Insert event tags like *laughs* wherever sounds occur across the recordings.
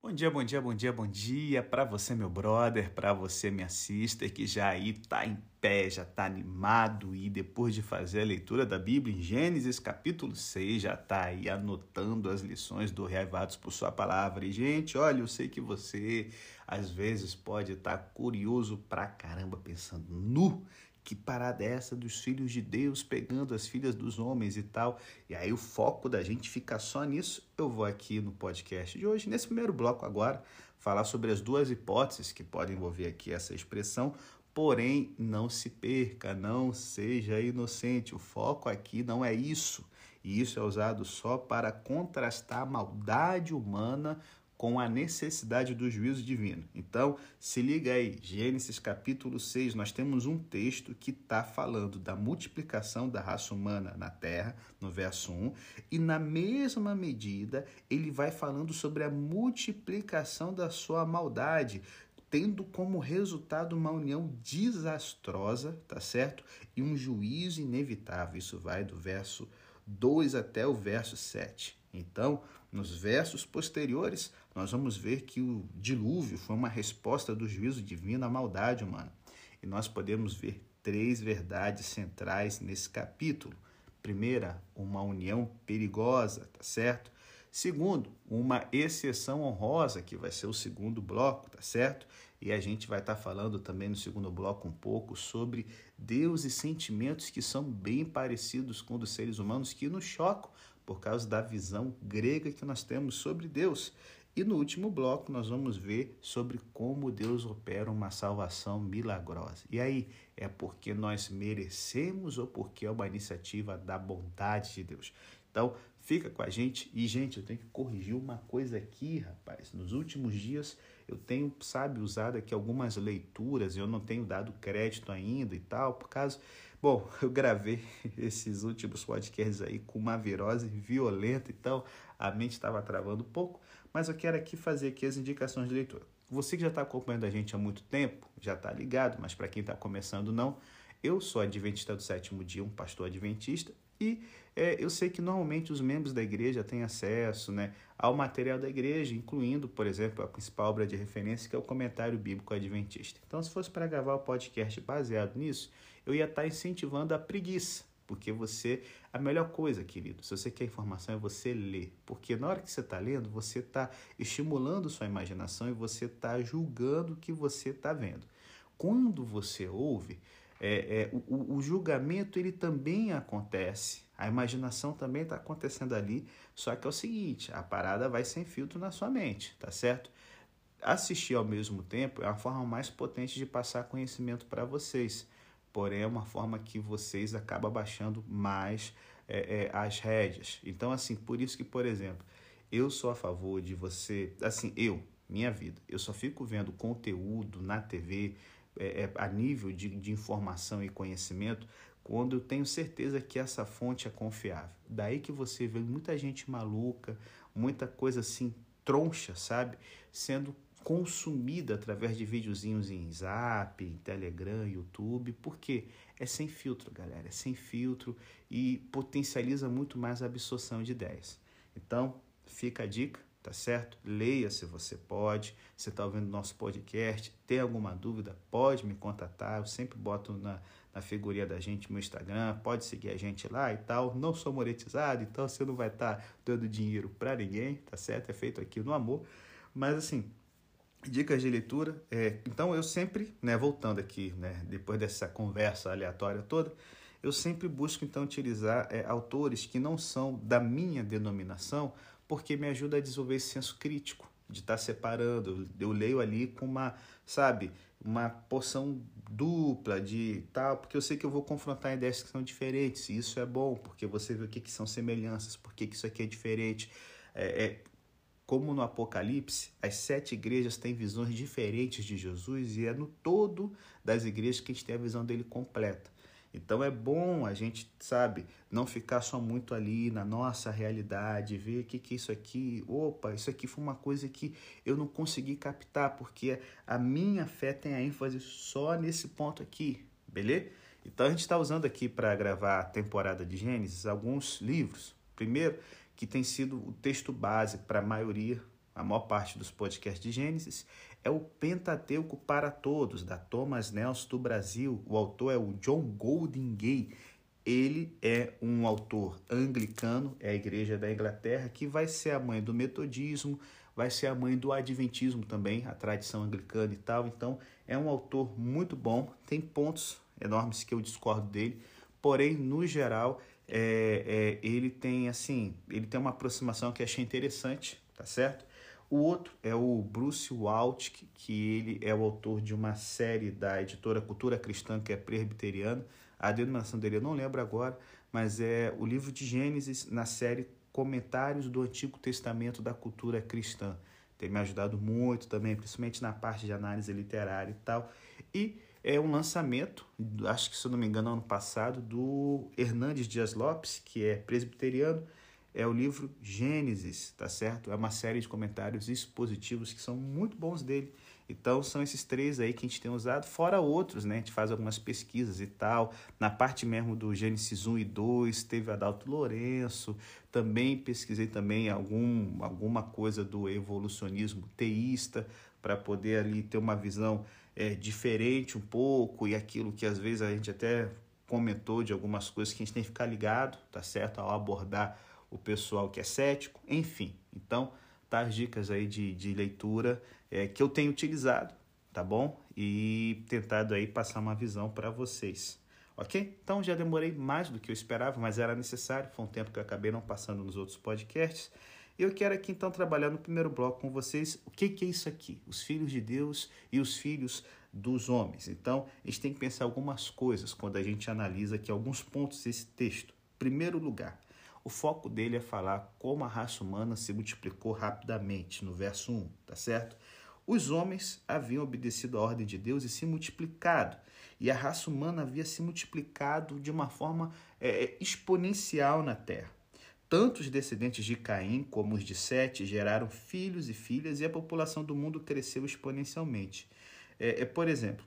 Bom dia, bom dia, bom dia, bom dia para você, meu brother, para você, minha sister, que já aí tá em pé, já tá animado e depois de fazer a leitura da Bíblia em Gênesis capítulo 6, já tá aí anotando as lições do Reavados por sua palavra. E gente, olha, eu sei que você às vezes pode estar tá curioso pra caramba pensando, nu, que parada é essa dos filhos de Deus pegando as filhas dos homens e tal? E aí o foco da gente fica só nisso. Eu vou aqui no podcast de hoje, nesse primeiro bloco agora, falar sobre as duas hipóteses que podem envolver aqui essa expressão. Porém, não se perca, não seja inocente. O foco aqui não é isso. E isso é usado só para contrastar a maldade humana com a necessidade do juízo divino. Então, se liga aí, Gênesis capítulo 6, nós temos um texto que está falando da multiplicação da raça humana na terra, no verso 1, e na mesma medida ele vai falando sobre a multiplicação da sua maldade, tendo como resultado uma união desastrosa, tá certo? E um juízo inevitável. Isso vai do verso 2 até o verso 7. Então, nos versos posteriores, nós vamos ver que o dilúvio foi uma resposta do juízo divino à maldade humana. E nós podemos ver três verdades centrais nesse capítulo. Primeira, uma união perigosa, tá certo? Segundo, uma exceção honrosa, que vai ser o segundo bloco, tá certo? E a gente vai estar tá falando também no segundo bloco um pouco sobre Deus e sentimentos que são bem parecidos com os dos seres humanos, que nos chocam por causa da visão grega que nós temos sobre Deus. E no último bloco nós vamos ver sobre como Deus opera uma salvação milagrosa. E aí, é porque nós merecemos ou porque é uma iniciativa da bondade de Deus? Então, fica com a gente. E, gente, eu tenho que corrigir uma coisa aqui, rapaz. Nos últimos dias eu tenho, sabe, usado aqui algumas leituras, eu não tenho dado crédito ainda e tal, por causa Bom, *laughs* eu gravei esses últimos podcasts aí com uma virose violenta, então a mente estava travando um pouco, mas eu quero aqui fazer aqui as indicações de leitura. Você que já está acompanhando a gente há muito tempo, já está ligado, mas para quem está começando não, eu sou adventista do sétimo dia, um pastor adventista, e é, eu sei que normalmente os membros da igreja têm acesso né, ao material da igreja, incluindo, por exemplo, a principal obra de referência, que é o comentário bíblico adventista. Então, se fosse para gravar o podcast baseado nisso, eu ia estar incentivando a preguiça, porque você, a melhor coisa, querido, se você quer informação, é você ler, porque na hora que você está lendo, você está estimulando sua imaginação e você está julgando o que você está vendo. Quando você ouve, é, é, o, o, julgamento ele também acontece, a imaginação também está acontecendo ali, só que é o seguinte, a parada vai sem filtro na sua mente, tá certo? Assistir ao mesmo tempo é a forma mais potente de passar conhecimento para vocês, porém é uma forma que vocês acabam baixando mais é, é, as rédeas. Então, assim, por isso que, por exemplo, eu sou a favor de você, assim, eu, minha vida, eu só fico vendo conteúdo na TV, é, é, a nível de, de informação e conhecimento quando eu tenho certeza que essa fonte é confiável. Daí que você vê muita gente maluca, muita coisa assim troncha, sabe? Sendo consumida através de videozinhos em Zap, em Telegram, YouTube, porque é sem filtro, galera, é sem filtro e potencializa muito mais a absorção de ideias. Então, fica a dica, tá certo? Leia se você pode. Você está ouvindo nosso podcast, tem alguma dúvida, pode me contatar. Eu sempre boto na, na figurinha da gente meu Instagram, pode seguir a gente lá e tal. Não sou monetizado, então você não vai estar tá dando dinheiro para ninguém, tá certo? É feito aqui no amor. Mas assim, dicas de leitura. É, então eu sempre, né, voltando aqui, né, depois dessa conversa aleatória toda, eu sempre busco então utilizar é, autores que não são da minha denominação porque me ajuda a desenvolver esse senso crítico de estar tá separando. Eu leio ali com uma, sabe, uma porção dupla de tal, porque eu sei que eu vou confrontar ideias que são diferentes. E isso é bom, porque você vê o que, que são semelhanças, por que, isso aqui é diferente. É, é, como no Apocalipse, as sete igrejas têm visões diferentes de Jesus e é no todo das igrejas que a gente tem a visão dele completa. Então é bom a gente, sabe, não ficar só muito ali na nossa realidade, ver o que, que isso aqui, opa, isso aqui foi uma coisa que eu não consegui captar, porque a minha fé tem a ênfase só nesse ponto aqui, beleza? Então a gente está usando aqui para gravar a temporada de Gênesis alguns livros. Primeiro, que tem sido o texto base para a maioria, a maior parte dos podcasts de Gênesis, é o Pentateuco para Todos, da Thomas Nelson do Brasil. O autor é o John Goldingay. Ele é um autor anglicano, é a igreja da Inglaterra, que vai ser a mãe do metodismo, vai ser a mãe do adventismo também, a tradição anglicana e tal. Então, é um autor muito bom, tem pontos enormes que eu discordo dele, porém, no geral, é, é, ele tem assim, ele tem uma aproximação que achei interessante, tá certo? O outro é o Bruce Waltke, que ele é o autor de uma série da editora Cultura Cristã, que é presbiteriana. A denominação dele eu não lembro agora, mas é o livro de Gênesis na série Comentários do Antigo Testamento da Cultura Cristã. Tem me ajudado muito também, principalmente na parte de análise literária e tal. E é um lançamento, acho que se eu não me engano, ano passado, do Hernandes Dias Lopes, que é presbiteriano é o livro Gênesis, tá certo? É uma série de comentários expositivos que são muito bons dele. Então, são esses três aí que a gente tem usado, fora outros, né? A gente faz algumas pesquisas e tal. Na parte mesmo do Gênesis 1 e 2, teve Adalto Lourenço. Também pesquisei também algum, alguma coisa do evolucionismo teísta, para poder ali ter uma visão é, diferente um pouco e aquilo que às vezes a gente até comentou de algumas coisas que a gente tem que ficar ligado, tá certo? Ao abordar o pessoal que é cético, enfim. Então, tá as dicas aí de, de leitura é, que eu tenho utilizado, tá bom? E tentado aí passar uma visão para vocês. Ok? Então já demorei mais do que eu esperava, mas era necessário. Foi um tempo que eu acabei não passando nos outros podcasts. Eu quero aqui então trabalhar no primeiro bloco com vocês o que, que é isso aqui: os filhos de Deus e os filhos dos homens. Então, a gente tem que pensar algumas coisas quando a gente analisa aqui alguns pontos desse texto. Primeiro lugar, o foco dele é falar como a raça humana se multiplicou rapidamente, no verso 1, tá certo? Os homens haviam obedecido à ordem de Deus e se multiplicado, e a raça humana havia se multiplicado de uma forma é, é exponencial na terra. Tanto os descendentes de Caim como os de Sete geraram filhos e filhas, e a população do mundo cresceu exponencialmente. É, é por exemplo,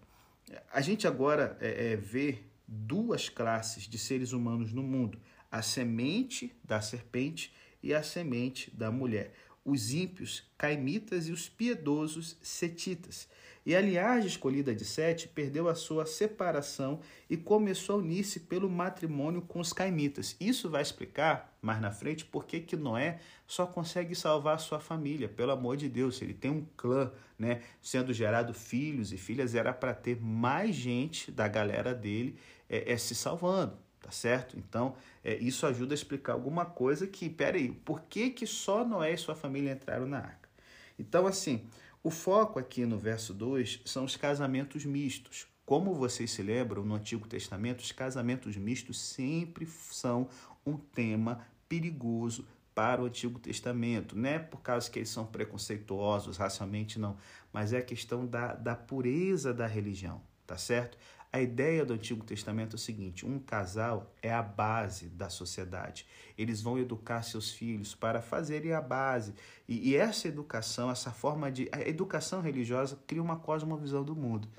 a gente agora é, é, vê duas classes de seres humanos no mundo: a semente da serpente e a semente da mulher, os ímpios caimitas e os piedosos setitas. E a linhagem escolhida de Sete perdeu a sua separação e começou a unir-se pelo matrimônio com os caimitas. Isso vai explicar mais na frente por que Noé só consegue salvar a sua família, pelo amor de Deus. Ele tem um clã, né, sendo gerado filhos e filhas, era para ter mais gente da galera dele é, é, se salvando tá certo? Então, é, isso ajuda a explicar alguma coisa que, peraí, por que, que só Noé e sua família entraram na arca? Então, assim, o foco aqui no verso 2 são os casamentos mistos. Como vocês se lembram, no Antigo Testamento, os casamentos mistos sempre são um tema perigoso para o Antigo Testamento. Não é por causa que eles são preconceituosos, racialmente não, mas é a questão da, da pureza da religião, tá certo? A ideia do Antigo Testamento é o seguinte: um casal é a base da sociedade. Eles vão educar seus filhos para fazerem a base. E, e essa educação, essa forma de. A educação religiosa cria uma cosmovisão do mundo.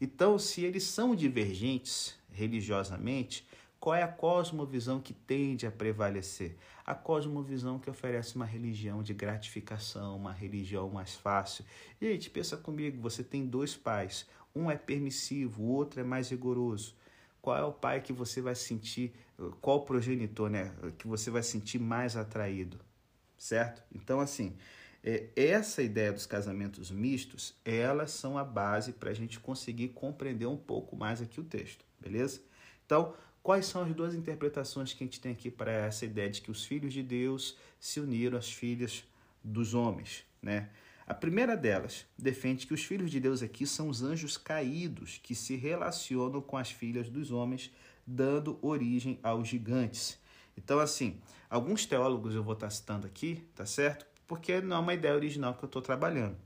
Então, se eles são divergentes religiosamente, qual é a cosmovisão que tende a prevalecer? A cosmovisão que oferece uma religião de gratificação, uma religião mais fácil. Gente, pensa comigo, você tem dois pais. Um é permissivo, o outro é mais rigoroso. Qual é o pai que você vai sentir, qual progenitor, né, que você vai sentir mais atraído, certo? Então, assim, é, essa ideia dos casamentos mistos, elas são a base para a gente conseguir compreender um pouco mais aqui o texto, beleza? Então, quais são as duas interpretações que a gente tem aqui para essa ideia de que os filhos de Deus se uniram às filhas dos homens, né? A primeira delas defende que os filhos de Deus aqui são os anjos caídos que se relacionam com as filhas dos homens, dando origem aos gigantes. Então, assim, alguns teólogos eu vou estar citando aqui, tá certo? Porque não é uma ideia original que eu estou trabalhando.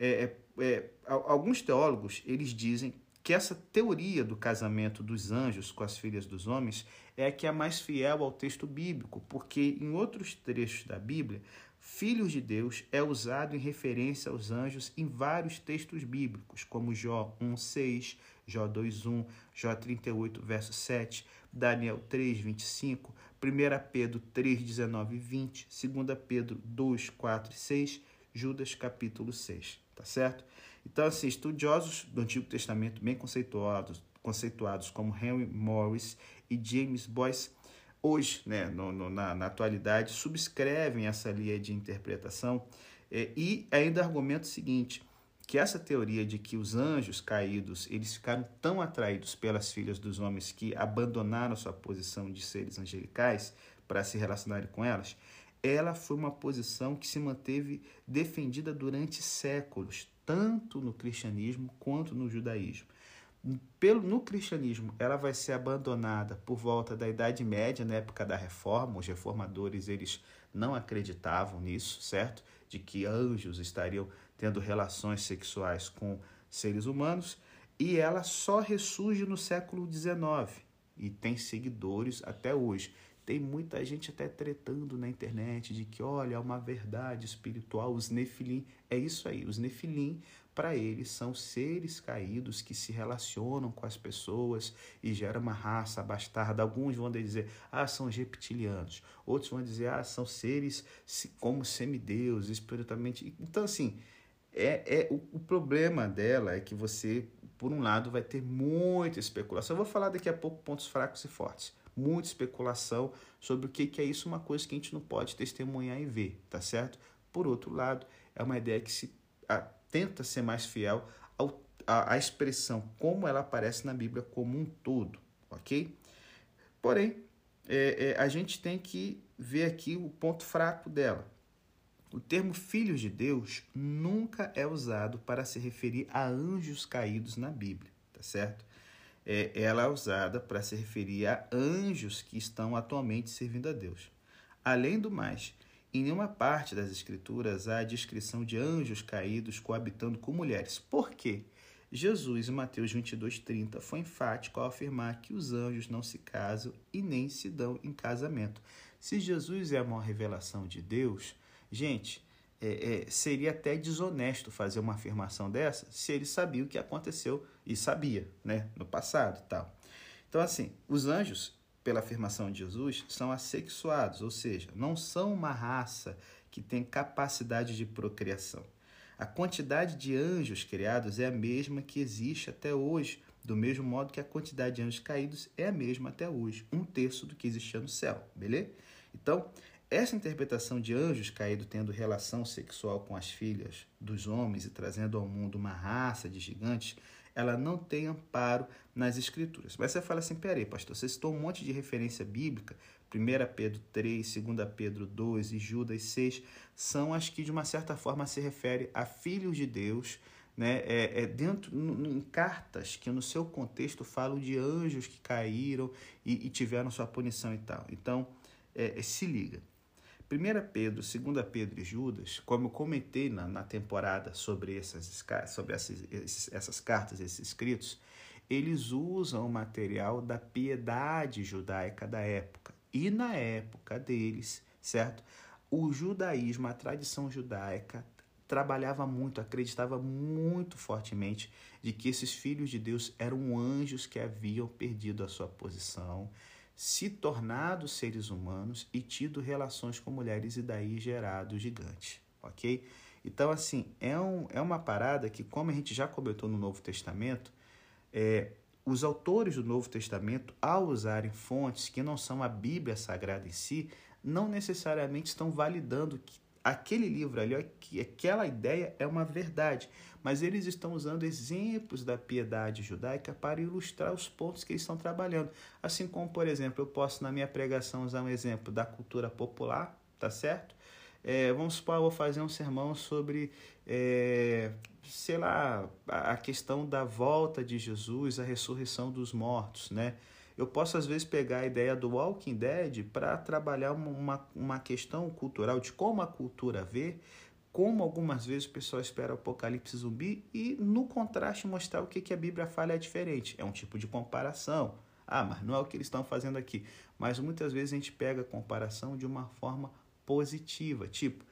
É, é, é, alguns teólogos eles dizem que essa teoria do casamento dos anjos com as filhas dos homens é a que é mais fiel ao texto bíblico, porque em outros trechos da Bíblia Filhos de Deus é usado em referência aos anjos em vários textos bíblicos, como Jó 1:6, Jó 2:1, Jó 38, verso 7, Daniel 3, 25, 1 Pedro 3, 19 e 20, 2 Pedro 2, 4 e 6, Judas capítulo 6, tá certo? Então, assim, estudiosos do Antigo Testamento bem conceituados, conceituados como Henry Morris e James Boyce, hoje, né, no, no, na, na, atualidade, subscrevem essa linha de interpretação é, e ainda argumenta o seguinte, que essa teoria de que os anjos caídos eles ficaram tão atraídos pelas filhas dos homens que abandonaram sua posição de seres angelicais para se relacionarem com elas, ela foi uma posição que se manteve defendida durante séculos, tanto no cristianismo quanto no judaísmo. Pelo, no cristianismo, ela vai ser abandonada por volta da Idade Média, na época da Reforma. Os reformadores eles não acreditavam nisso, certo? De que anjos estariam tendo relações sexuais com seres humanos. E ela só ressurge no século XIX e tem seguidores até hoje. Tem muita gente até tretando na internet de que, olha, é uma verdade espiritual, os nefilim. É isso aí, os nefilim, para eles, são seres caídos que se relacionam com as pessoas e geram uma raça bastarda. Alguns vão dizer, ah, são reptilianos. Outros vão dizer, ah, são seres como semideuses, espiritualmente. Então, assim, é, é o, o problema dela é que você, por um lado, vai ter muita especulação. Eu vou falar daqui a pouco pontos fracos e fortes muita especulação sobre o que, é isso, uma coisa que a gente não pode testemunhar e ver, tá certo? Por outro lado, é uma ideia que se a, tenta ser mais fiel ao, a, a expressão como ela aparece na Bíblia como um todo, ok? Porém, é, é, a gente tem que ver aqui o ponto fraco dela. O termo filhos de Deus nunca é usado para se referir a anjos caídos na Bíblia, tá certo? É, ela é usada para se referir a anjos que estão atualmente servindo a Deus. Além do mais, em nenhuma parte das Escrituras há a descrição de anjos caídos coabitando com mulheres. Por quê? Jesus, em Mateus 22,30, foi enfático ao afirmar que os anjos não se casam e nem se dão em casamento. Se Jesus é a maior revelação de Deus, gente, é, é, seria até desonesto fazer uma afirmação dessa se ele sabia o que aconteceu e sabia, né, no passado e tal. Então, assim, os anjos, pela afirmação de Jesus, são assexuados, ou seja, não são uma raça que tem capacidade de procriação. A quantidade de anjos criados é a mesma que existe até hoje, do mesmo modo que a quantidade de anjos caídos é a mesma até hoje, um terço do que existia no céu, beleza? Então, essa interpretação de anjos caídos tendo relação sexual com as filhas dos homens e trazendo ao mundo uma raça de gigantes, ela não tem amparo nas escrituras. Mas você fala assim, peraí, pastor, você citou um monte de referência bíblica, 1 Pedro 3, 2 Pedro 2 e Judas 6, são as que de uma certa forma se refere a filhos de Deus, né? é, é dentro em cartas que no seu contexto falam de anjos que caíram e, e tiveram sua punição e tal. Então, é, se liga. 1 Pedro, 2 Pedro e Judas, como eu comentei na, na temporada sobre, essas, sobre essas, esses, essas cartas, esses escritos, eles usam o material da piedade judaica da época. E na época deles, certo? O judaísmo, a tradição judaica, trabalhava muito, acreditava muito fortemente de que esses filhos de Deus eram anjos que haviam perdido a sua posição, se tornado seres humanos e tido relações com mulheres e daí gerado gigante, ok? Então, assim, é, um, é uma parada que, como a gente já comentou no Novo Testamento, é, os autores do Novo Testamento, ao usarem fontes que não são a Bíblia Sagrada em si, não necessariamente estão validando que aquele livro ali, aquela ideia é uma verdade, mas eles estão usando exemplos da piedade judaica para ilustrar os pontos que eles estão trabalhando. Assim como, por exemplo, eu posso na minha pregação usar um exemplo da cultura popular, tá certo? É, vamos supor, eu vou fazer um sermão sobre, é, sei lá, a questão da volta de Jesus, a ressurreição dos mortos, né? Eu posso às vezes pegar a ideia do Walking Dead para trabalhar uma, uma questão cultural de como a cultura vê, como algumas vezes o pessoal espera o apocalipse zumbi e no contraste mostrar o que, que a Bíblia fala é diferente. É um tipo de comparação. Ah, mas não é o que eles estão fazendo aqui. Mas muitas vezes a gente pega a comparação de uma forma positiva, tipo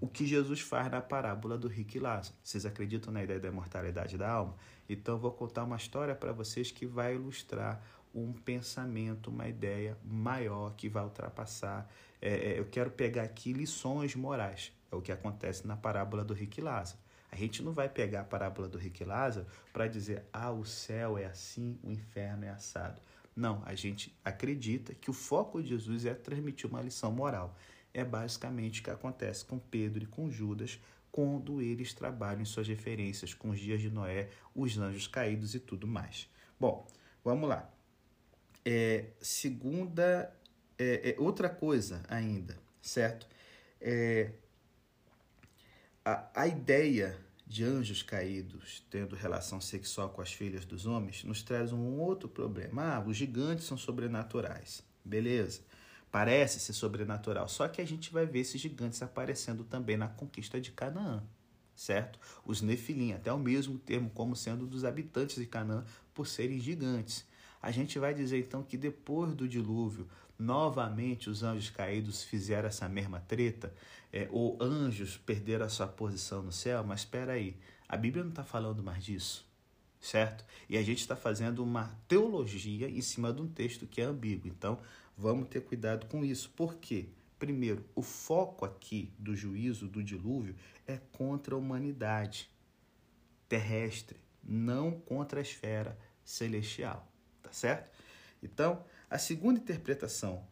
o que Jesus faz na parábola do rico e Lázaro. Vocês acreditam na ideia da imortalidade da alma? Então vou contar uma história para vocês que vai ilustrar um pensamento, uma ideia maior que vai ultrapassar. É, é, eu quero pegar aqui lições morais. É o que acontece na parábola do rico Lázaro. A gente não vai pegar a parábola do rico Lázaro para dizer, ah, o céu é assim, o inferno é assado. Não, a gente acredita que o foco de Jesus é transmitir uma lição moral. É basicamente o que acontece com Pedro e com Judas quando eles trabalham em suas referências com os dias de Noé, os anjos caídos e tudo mais. Bom, vamos lá. É, segunda, é, é, outra coisa ainda, certo? É, a, a ideia de anjos caídos tendo relação sexual com as filhas dos homens nos traz um outro problema. Ah, os gigantes são sobrenaturais. Beleza. Parece ser sobrenatural. Só que a gente vai ver esses gigantes aparecendo também na conquista de Canaã. Certo? Os Nefilim, até o mesmo termo como sendo dos habitantes de Canaã por serem gigantes. A gente vai dizer então que depois do dilúvio, novamente os anjos caídos fizeram essa mesma treta, é, ou anjos perderam a sua posição no céu, mas espera aí, a Bíblia não está falando mais disso, certo? E a gente está fazendo uma teologia em cima de um texto que é ambíguo, então vamos ter cuidado com isso. Por quê? Primeiro, o foco aqui do juízo do dilúvio é contra a humanidade terrestre, não contra a esfera celestial, certo? Então, a segunda interpretação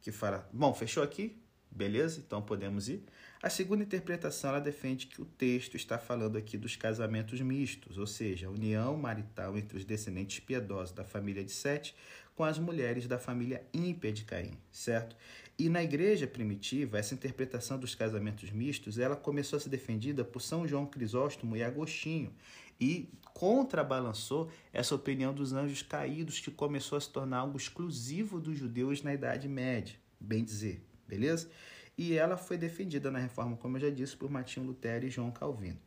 que fala, bom, fechou aqui? Beleza? Então podemos ir. A segunda interpretação ela defende que o texto está falando aqui dos casamentos mistos, ou seja, a união marital entre os descendentes piedosos da família de Sete com as mulheres da família ímpia de Caim, certo? E na igreja primitiva, essa interpretação dos casamentos mistos, ela começou a ser defendida por São João Crisóstomo e Agostinho, e contrabalançou essa opinião dos anjos caídos, que começou a se tornar algo exclusivo dos judeus na Idade Média, bem dizer, beleza? E ela foi defendida na reforma, como eu já disse, por Martinho Lutero e João Calvino.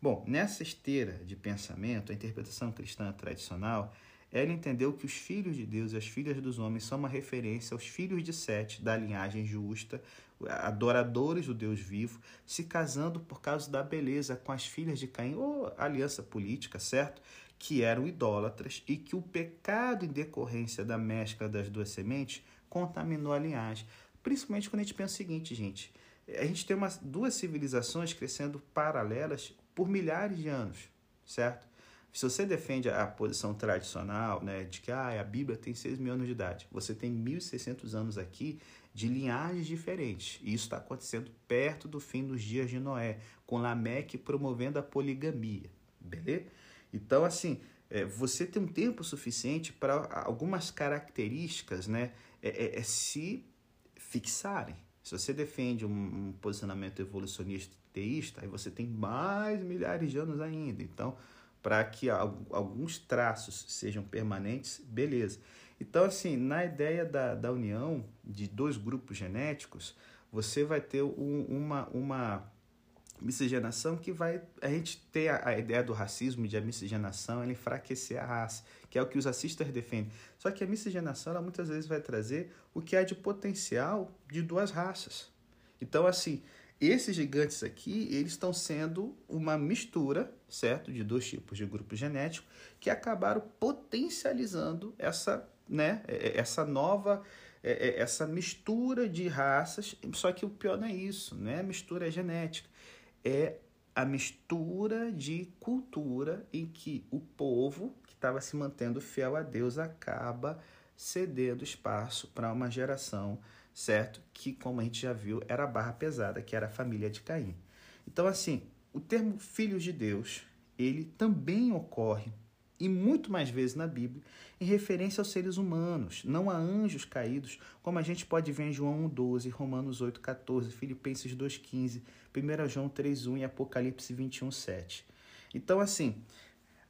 Bom, nessa esteira de pensamento, a interpretação cristã tradicional ela entendeu que os filhos de Deus e as filhas dos homens são uma referência aos filhos de Sete, da linhagem justa, adoradores do Deus vivo, se casando por causa da beleza com as filhas de Caim, ou aliança política, certo? Que eram idólatras e que o pecado em decorrência da mescla das duas sementes contaminou a linhagem. Principalmente quando a gente pensa o seguinte, gente: a gente tem umas, duas civilizações crescendo paralelas por milhares de anos, certo? Se você defende a posição tradicional, né, de que ah, a Bíblia tem 6 mil anos de idade, você tem 1.600 anos aqui de linhagens diferentes. E isso está acontecendo perto do fim dos dias de Noé, com Lameque promovendo a poligamia, beleza? Então, assim, é, você tem um tempo suficiente para algumas características né, é, é, é, se fixarem. Se você defende um, um posicionamento evolucionista teísta, aí você tem mais milhares de anos ainda. Então, para que alguns traços sejam permanentes, beleza. Então, assim, na ideia da, da união de dois grupos genéticos, você vai ter um, uma, uma miscigenação que vai. A gente ter a, a, ideia do racismo, de a miscigenação, ela enfraquecer a raça, que é o que os racistas defendem. Só que a miscigenação, ela muitas vezes vai trazer o que há de potencial de duas raças. Então, assim, esses gigantes aqui, eles estão sendo uma mistura, certo, de dois tipos de grupo genético que acabaram potencializando essa, né, é, é, essa nova, é, essa mistura de raças. Só que o pior não é isso, não é a mistura genética, é a mistura de cultura em que o povo que estava se mantendo fiel a Deus acaba cedendo espaço para uma geração certo? Que, como a gente já viu, era a barra pesada, que era a família de Caim. Então, assim, o termo filhos de Deus, ele também ocorre, e muito mais vezes na Bíblia, em referência aos seres humanos, não a anjos caídos, como a gente pode ver em João 1,12, Romanos 8,14, Filipenses 2,15, 1 João 3,1 e Apocalipse 21,7. Então, assim,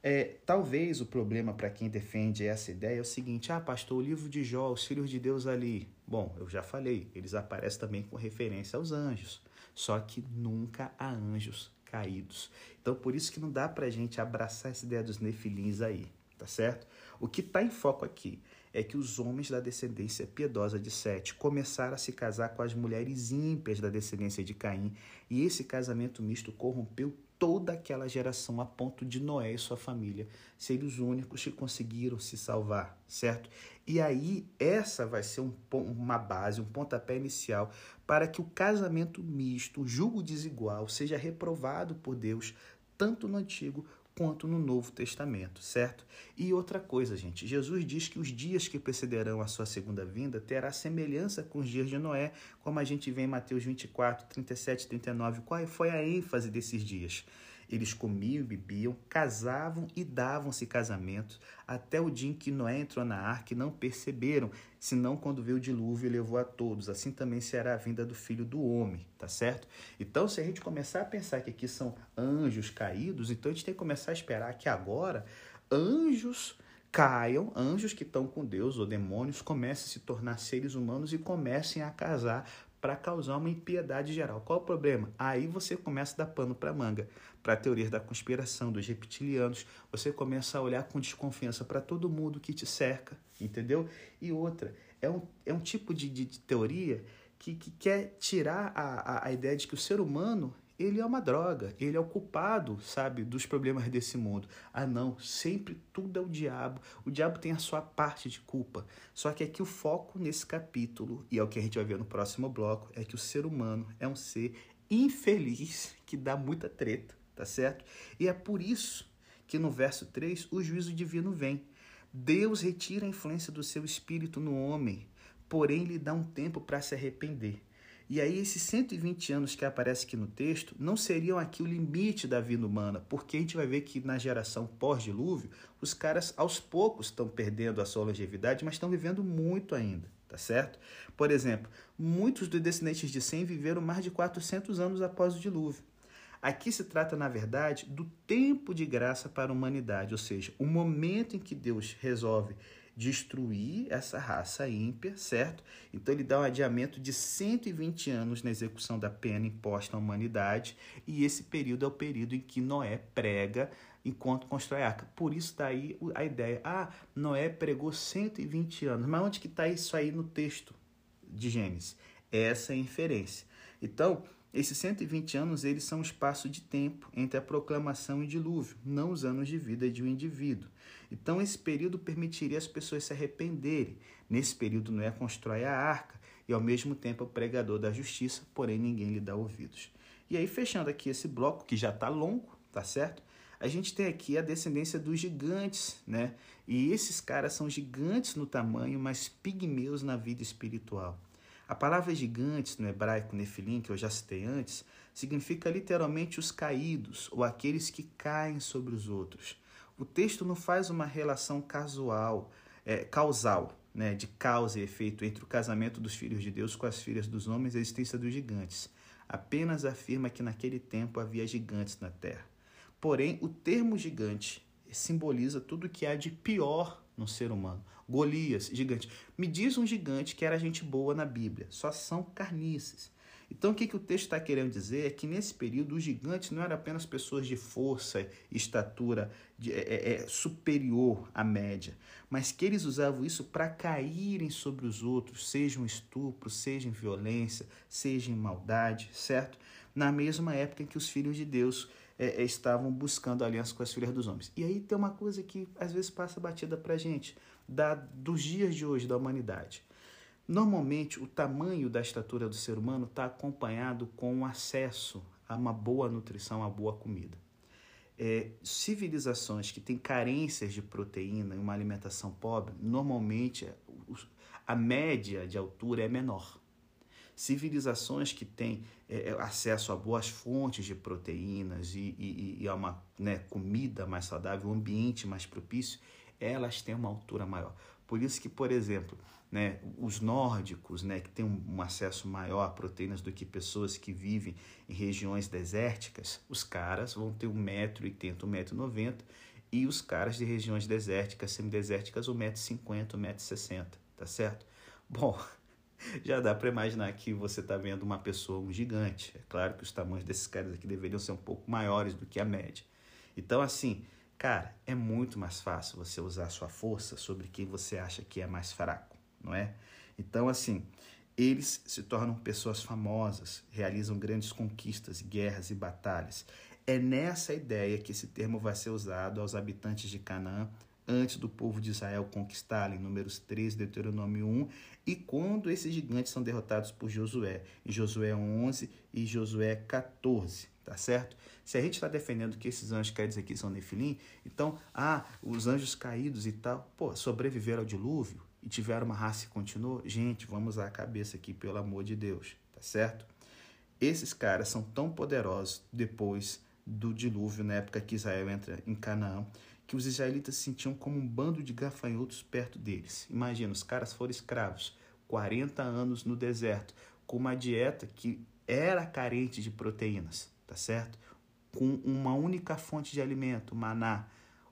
é, talvez o problema para quem defende essa ideia é o seguinte: ah, pastor, o livro de Jó, os filhos de Deus ali. Bom, eu já falei, eles aparecem também com referência aos anjos, só que nunca há anjos caídos. Então, por isso que não dá para a gente abraçar essa ideia dos nefilins aí, tá certo? O que está em foco aqui é que os homens da descendência piedosa de Sete começaram a se casar com as mulheres ímpias da descendência de Caim, e esse casamento misto corrompeu toda aquela geração a ponto de Noé e sua família serem os únicos que conseguiram se salvar, certo? E aí, essa vai ser um, uma base, um pontapé inicial para que o casamento misto, o julgo desigual, seja reprovado por Deus, tanto no Antigo quanto no Novo Testamento, certo? E outra coisa, gente, Jesus diz que os dias que precederão a sua segunda vinda terá semelhança com os dias de Noé, como a gente vê em Mateus 24, 37 e 39. Qual foi a ênfase desses dias? Eles comiam e bebiam, casavam e davam-se casamentos, até o dia em que Noé entrou na arca e não perceberam, senão quando veio o dilúvio e levou a todos. Assim também será a vinda do filho do homem, tá certo? Então, se a gente começar a pensar que aqui são anjos caídos, então a gente tem que começar a esperar que agora anjos caiam, anjos que estão com Deus ou demônios comecem a se tornar seres humanos e comecem a casar para causar uma impiedade geral. Qual o problema? Aí você começa a dar pano para manga, para a teoria da conspiração, dos reptilianos. Você começa a olhar com desconfiança para todo mundo que te cerca, entendeu? E outra, é um, é um tipo de, de, de teoria que, que quer tirar a, a, a ideia de que o ser humano ele é uma droga, ele é o culpado, sabe, dos problemas desse mundo. Ah, não, sempre tudo é o diabo. O diabo tem a sua parte de culpa. Só que aqui o foco nesse capítulo, e é o que a gente vai ver no próximo bloco, é que o ser humano é um ser infeliz que dá muita treta, tá certo? E é por isso que no verso 3 o juízo divino vem. Deus retira a influência do seu espírito no homem, porém lhe dá um tempo para se arrepender. E aí, esses 120 anos que aparece aqui no texto não seriam aqui o limite da vida humana, porque a gente vai ver que na geração pós-dilúvio, os caras aos poucos estão perdendo a sua longevidade, mas estão vivendo muito ainda, tá certo? Por exemplo, muitos dos descendentes de Sem viveram mais de 400 anos após o dilúvio. Aqui se trata, na verdade, do tempo de graça para a humanidade, ou seja, o momento em que Deus resolve destruir essa raça ímpia, certo? Então ele dá um adiamento de 120 anos na execução da pena imposta à humanidade, e esse período é o período em que Noé prega enquanto constrói a arca. Por isso daí a ideia, ah, Noé pregou 120 anos. Mas onde que está isso aí no texto de Gênesis? Essa é a inferência. Então, esses 120 anos eles são um espaço de tempo entre a proclamação e o dilúvio, não os anos de vida de um indivíduo. Então, esse período permitiria as pessoas se arrependerem. Nesse período, Noé constrói a arca e, ao mesmo tempo, é o pregador da justiça, porém ninguém lhe dá ouvidos. E aí, fechando aqui esse bloco, que já está longo, tá certo? A gente tem aqui a descendência dos gigantes, né? E esses caras são gigantes no tamanho, mas pigmeus na vida espiritual. A palavra gigantes no hebraico nefilim, que eu já citei antes, significa literalmente os caídos ou aqueles que caem sobre os outros. O texto não faz uma relação casual, é, causal, né, de causa e efeito entre o casamento dos filhos de Deus com as filhas dos homens e a existência dos gigantes. Apenas afirma que naquele tempo havia gigantes na terra. Porém, o termo gigante simboliza tudo que há de pior no ser humano. Golias, gigante. Me diz um gigante que era gente boa na Bíblia. Só são carniças. Então, o que, que o texto está querendo dizer é que nesse período os gigantes não eram apenas pessoas de força e estatura de, é, é, é superior à média, mas que eles usavam isso para caírem sobre os outros, seja em estupro, seja em violência, seja em maldade, certo? Na mesma época em que os filhos de Deus é, é estavam buscando aliança com as filhas dos homens. E aí tem uma coisa que às vezes passa batida para a gente, da, dos dias de hoje, da humanidade. Normalmente, o tamanho da estatura do ser humano está acompanhado com o acesso a uma boa nutrição, a boa comida. É, civilizações que têm carências de proteína e uma alimentação pobre, normalmente a média de altura é menor. Civilizações que têm é, é, acesso a boas fontes de proteínas e, e, e a uma né, comida mais saudável, um ambiente mais propício, elas têm uma altura maior. Por isso que, por exemplo, né, os nórdicos, né, que têm um, acesso maior a proteínas do que pessoas que vivem em regiões desérticas, os caras vão ter 1,80m, 1,90m, e os caras de regiões desérticas, semidesérticas, 1,50m, 1,60m, tá certo? Bom, *laughs* já dá para imaginar que você está vendo uma pessoa, um gigante. É claro que os tamanhos desses caras aqui deveriam ser um pouco maiores do que a média. Então, assim, Cara, é muito mais fácil você usar sua força sobre quem você acha que é mais fraco, não é? Então, assim, eles se tornam pessoas famosas, realizam grandes conquistas, guerras e batalhas. É nessa ideia que esse termo vai ser usado aos habitantes de Canaã antes do povo de Israel conquistá-lo, em Números 3, Deuteronômio 1, e quando esses gigantes são derrotados por Josué, em Josué 11 e Josué 14, tá certo? Se a gente está defendendo que esses anjos caídos aqui são Nefilim, então, ah, os anjos caídos e tal, pô, sobreviveram ao dilúvio e tiveram uma raça que continuou? Gente, vamos à cabeça aqui, pelo amor de Deus, tá certo? Esses caras são tão poderosos depois do dilúvio, na época que Israel entra em Canaã, que os israelitas se sentiam como um bando de gafanhotos perto deles. Imagina, os caras foram escravos, 40 anos no deserto, com uma dieta que era carente de proteínas, tá certo? Com uma única fonte de alimento, maná.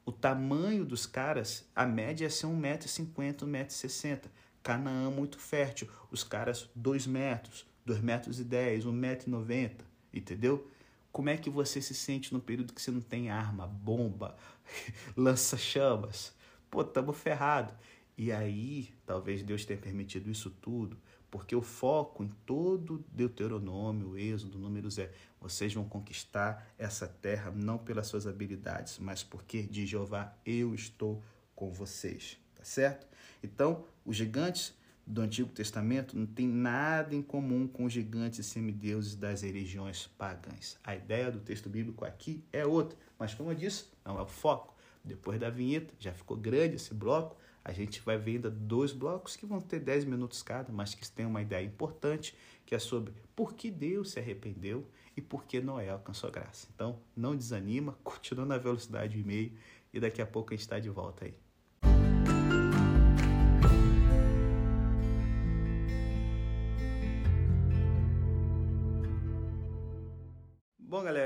O tamanho dos caras, a média é ser 1,50m, 1,60m. Canaã muito fértil, os caras 2 metros, 2 metros e 10, 1,90m, entendeu? Como é que você se sente no período que você não tem arma, bomba, *laughs* lança-chamas? Pô, tamo ferrado. E aí, talvez Deus tenha permitido isso tudo, porque o foco em todo Deuteronômio, Êxodo, Números é: vocês vão conquistar essa terra não pelas suas habilidades, mas porque de Jeová eu estou com vocês, tá certo? Então, os gigantes do Antigo Testamento não tem nada em comum com os gigantes semideuses das religiões pagãs. A ideia do texto bíblico aqui é outra, mas como eu disse, não é o foco. Depois da vinheta, já ficou grande esse bloco, a gente vai ver ainda dois blocos que vão ter 10 minutos cada, mas que têm uma ideia importante, que é sobre por que Deus se arrependeu e por que Noé alcançou graça. Então, não desanima, *laughs* continua na velocidade e meio e daqui a pouco a gente está de volta aí.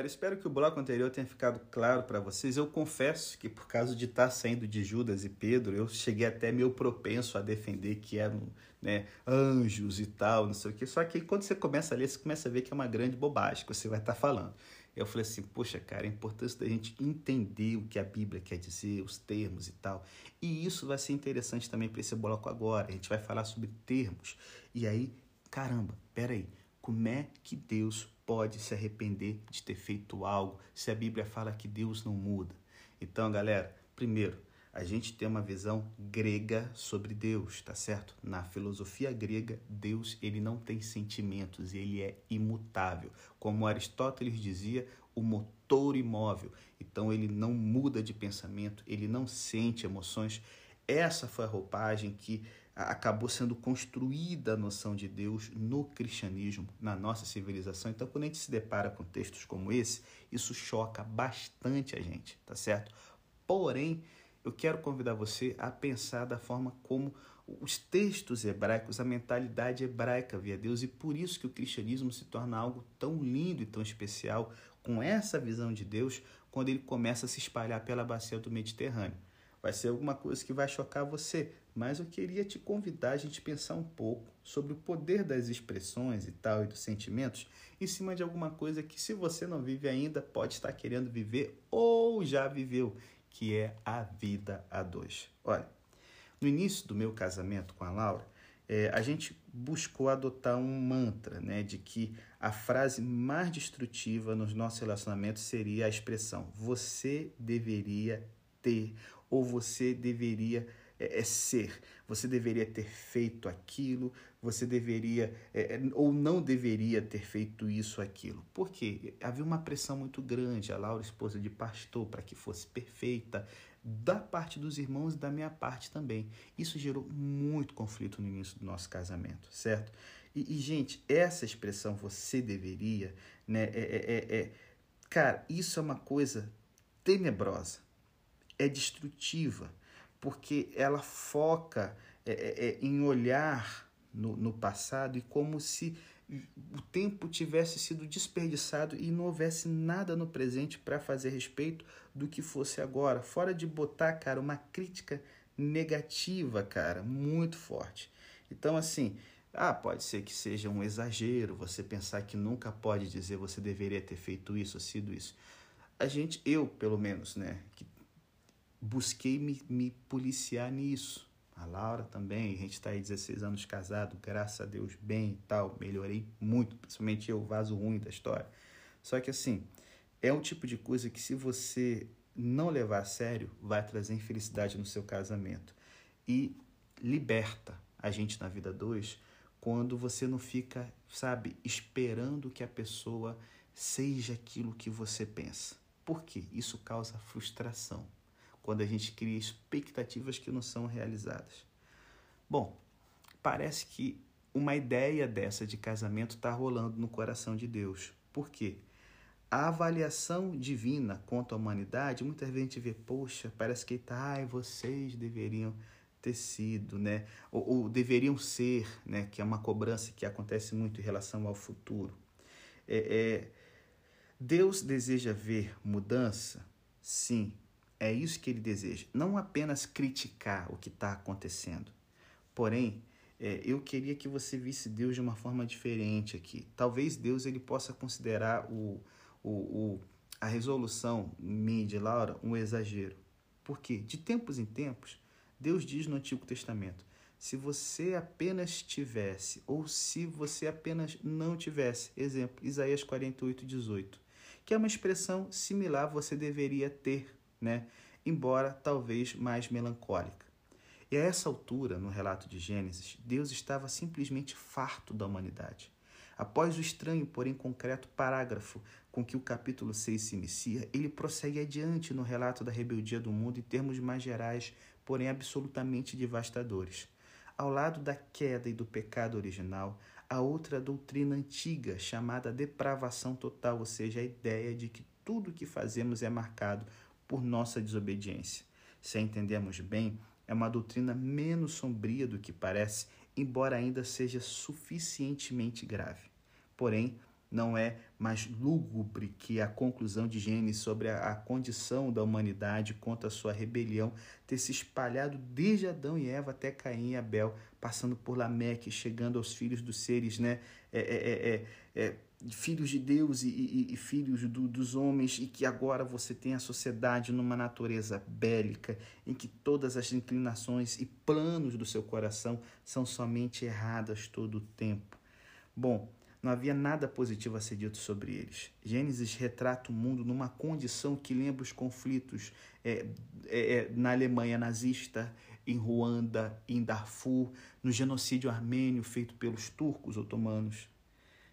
Galera, espero que o bloco anterior tenha ficado claro para vocês. Eu confesso que, por causa de estar saindo de Judas e Pedro, eu cheguei até meio propenso a defender que eram né, anjos e tal, não sei o quê. Só que quando você começa a ler, você começa a ver que é uma grande bobagem que você vai estar falando. Eu falei assim, poxa, cara, é importante da gente entender o que a Bíblia quer dizer, os termos e tal. E isso vai ser interessante também para esse bloco agora. A gente vai falar sobre termos. E aí, caramba, peraí, como é que Deus pode se arrepender de ter feito algo se a Bíblia fala que Deus não muda. Então, galera, primeiro, a gente tem uma visão grega sobre Deus, tá certo? Na filosofia grega, Deus ele não tem sentimentos, ele é imutável. Como Aristóteles dizia, o motor imóvel. Então ele não muda de pensamento, ele não sente emoções. Essa foi a roupagem que acabou sendo construída a noção de Deus no cristianismo, na nossa civilização. Então, quando a gente se depara com textos como esse, isso choca bastante a gente, tá certo? Porém, eu quero convidar você a pensar da forma como os textos hebraicos, a mentalidade hebraica via Deus, e por isso que o cristianismo se torna algo tão lindo e tão especial, com essa visão de Deus, quando ele começa a se espalhar pela bacia do Mediterrâneo. Vai ser alguma coisa que vai chocar você, mas eu queria te convidar a gente pensar um pouco sobre o poder das expressões e tal e dos sentimentos em cima de alguma coisa que se você não vive ainda pode estar querendo viver ou já viveu, que é a vida a dois. Olha, no início do meu casamento com a Laura, é, a gente buscou adotar um mantra, né, de que a frase mais destrutiva nos nossos relacionamentos seria a expressão você deveria ter ou você deveria é, é, ser. Você deveria ter feito aquilo, você deveria é, é ou não deveria ter feito isso aquilo. Por quê? Havia uma pressão muito grande, a Laura, esposa de pastor, para que fosse perfeita, da parte dos irmãos e da minha parte também. Isso gerou muito conflito no início do nosso casamento, certo? E, e gente, essa expressão você deveria, né? É, é, é, é, cara, isso é uma coisa tenebrosa, é destrutiva porque ela foca é, é, é, em olhar no, no passado e como se o tempo tivesse sido desperdiçado e não houvesse nada no presente para fazer respeito do que fosse agora. Fora de botar, cara, uma crítica negativa, cara, muito forte. Então, assim, ah, pode ser que seja um exagero você pensar que nunca pode dizer você deveria ter feito isso, sido isso. A gente, eu pelo menos, né, que busquei me, me policiar nisso. A Laura também, a gente está aí 16 anos casado, graças a Deus, bem e tal, melhorei muito, principalmente eu, o vaso ruim da história. Só que assim, é um tipo de coisa que, se você não levar a sério, vai trazer infelicidade no seu casamento. E liberta a gente na vida dois quando você não fica, sabe, esperando que a pessoa seja aquilo que você pensa. Por quê? Isso causa frustração. Quando a gente cria expectativas que não são realizadas. Bom, parece que uma ideia dessa de casamento está rolando no coração de Deus. Por quê? a avaliação divina quanto à humanidade, muitas vezes a gente vê, poxa, parece que tá, ai, vocês deveriam ter sido, né? Ou, ou, deveriam ser, né? Que é uma cobrança que acontece muito em relação ao futuro. É, é, Deus deseja ver mudança? Sim, é isso que ele deseja. Não apenas criticar o que está acontecendo. Porém, é, eu queria que você visse Deus de uma forma diferente aqui. Talvez Deus ele possa considerar o, o, o, a resolução minha de Laura um exagero. Porque de tempos em tempos, Deus diz no Antigo Testamento: se você apenas tivesse, ou se você apenas não tivesse, exemplo, Isaías 48, 18, que é uma expressão similar você deveria ter, né? embora talvez mais melancólica. E a essa altura, no relato de Gênesis, Deus estava simplesmente farto da humanidade. Após o estranho, porém concreto parágrafo com que o capítulo 6 se inicia, ele prossegue adiante no relato da rebeldia do mundo em termos mais gerais, porém absolutamente devastadores. Ao lado da queda e do pecado original, há outra doutrina antiga chamada depravação total, ou seja, a ideia de que tudo o que fazemos é marcado por nossa desobediência. Se a entendemos bem, é uma doutrina menos sombria do que parece embora ainda seja suficientemente grave. Porém, não é mais lúgubre que a conclusão de Gênesis sobre a, a, condição da humanidade contra a sua rebelião ter se espalhado desde Adão e Eva até Caim e Abel, passando por Lameque, chegando aos filhos dos seres, né? É, é, é, é filhos de Deus e, e, e filhos do, dos homens, e que agora você tem a sociedade numa natureza bélica, em que todas as inclinações e planos do seu coração são somente erradas todo o tempo. Bom, não havia nada positivo a ser dito sobre eles. Gênesis retrata o mundo numa condição que lembra os conflitos é, é, é na Alemanha nazista, em Ruanda, em Darfur, no genocídio armênio feito pelos turcos otomanos.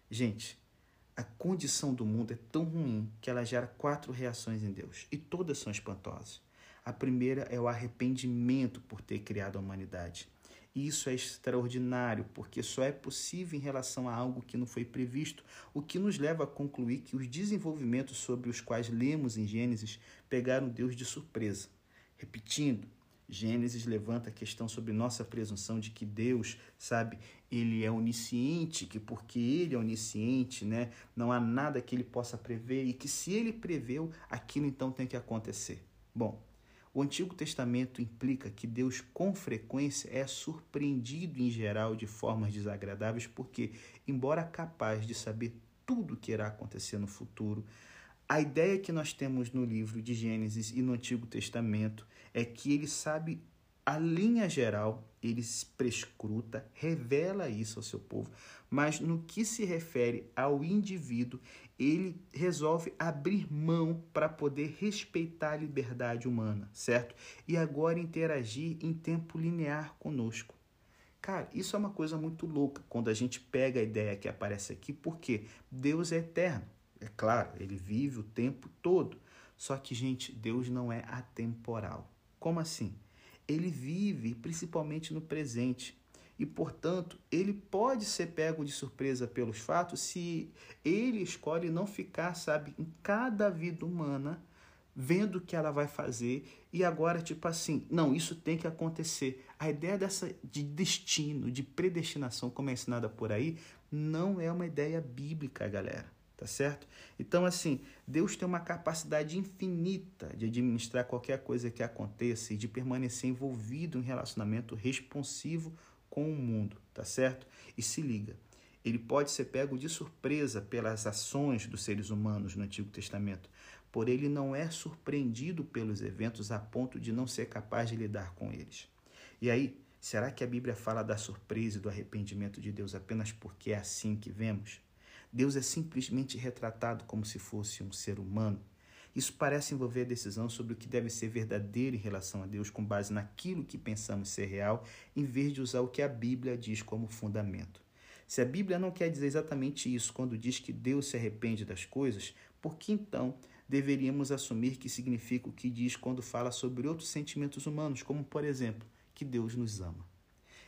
Gente, a condição do mundo é tão ruim que ela gera quatro reações em Deus e todas são espantosas. A primeira é o arrependimento por ter criado a humanidade. E isso é extraordinário, porque só é possível em relação a algo que não foi previsto, o que nos leva a concluir que os desenvolvimentos sobre os quais lemos em Gênesis pegaram Deus de surpresa. Repetindo, Gênesis levanta a questão sobre nossa presunção de que Deus, sabe, ele é onisciente, que porque ele é onisciente, né, não há nada que ele possa prever e que se ele preveu, aquilo então tem que acontecer. Bom, o Antigo Testamento implica que Deus com frequência é surpreendido em geral de formas desagradáveis, porque, embora capaz de saber tudo o que irá acontecer no futuro, a ideia que nós temos no livro de Gênesis e no Antigo Testamento é que ele sabe a linha geral, ele prescruta, revela isso ao seu povo, mas no que se refere ao indivíduo, ele resolve abrir mão para poder respeitar a liberdade humana, certo? E agora interagir em tempo linear conosco. Cara, isso é uma coisa muito louca quando a gente pega a ideia que aparece aqui, porque Deus é eterno. É claro, ele vive o tempo todo. Só que, gente, Deus não é atemporal. Como assim? Ele vive principalmente no presente. E, portanto, ele pode ser pego de surpresa pelos fatos se ele escolhe não ficar, sabe, em cada vida humana, vendo o que ela vai fazer e agora, tipo assim, não, isso tem que acontecer. A ideia dessa de destino, de predestinação, como é ensinada por aí, não é uma ideia bíblica, galera tá certo? Então, assim, Deus tem uma capacidade infinita de administrar qualquer coisa que aconteça e de permanecer envolvido em relacionamento responsivo com o mundo, tá certo? E se liga, ele pode ser pego de surpresa pelas ações dos seres humanos no Antigo Testamento, por ele não é surpreendido pelos eventos a ponto de não ser capaz de lidar com eles. E aí, será que a Bíblia fala da surpresa e do arrependimento de Deus apenas porque é assim que vemos? Deus é simplesmente retratado como se fosse um ser humano. Isso parece envolver a decisão sobre o que deve ser verdadeiro em relação a Deus com base naquilo que pensamos ser real, em vez de usar o que a Bíblia diz como fundamento. Se a Bíblia não quer dizer exatamente isso quando diz que Deus se arrepende das coisas, por que então deveríamos assumir que significa o que diz quando fala sobre outros sentimentos humanos, como, por exemplo, que Deus nos ama?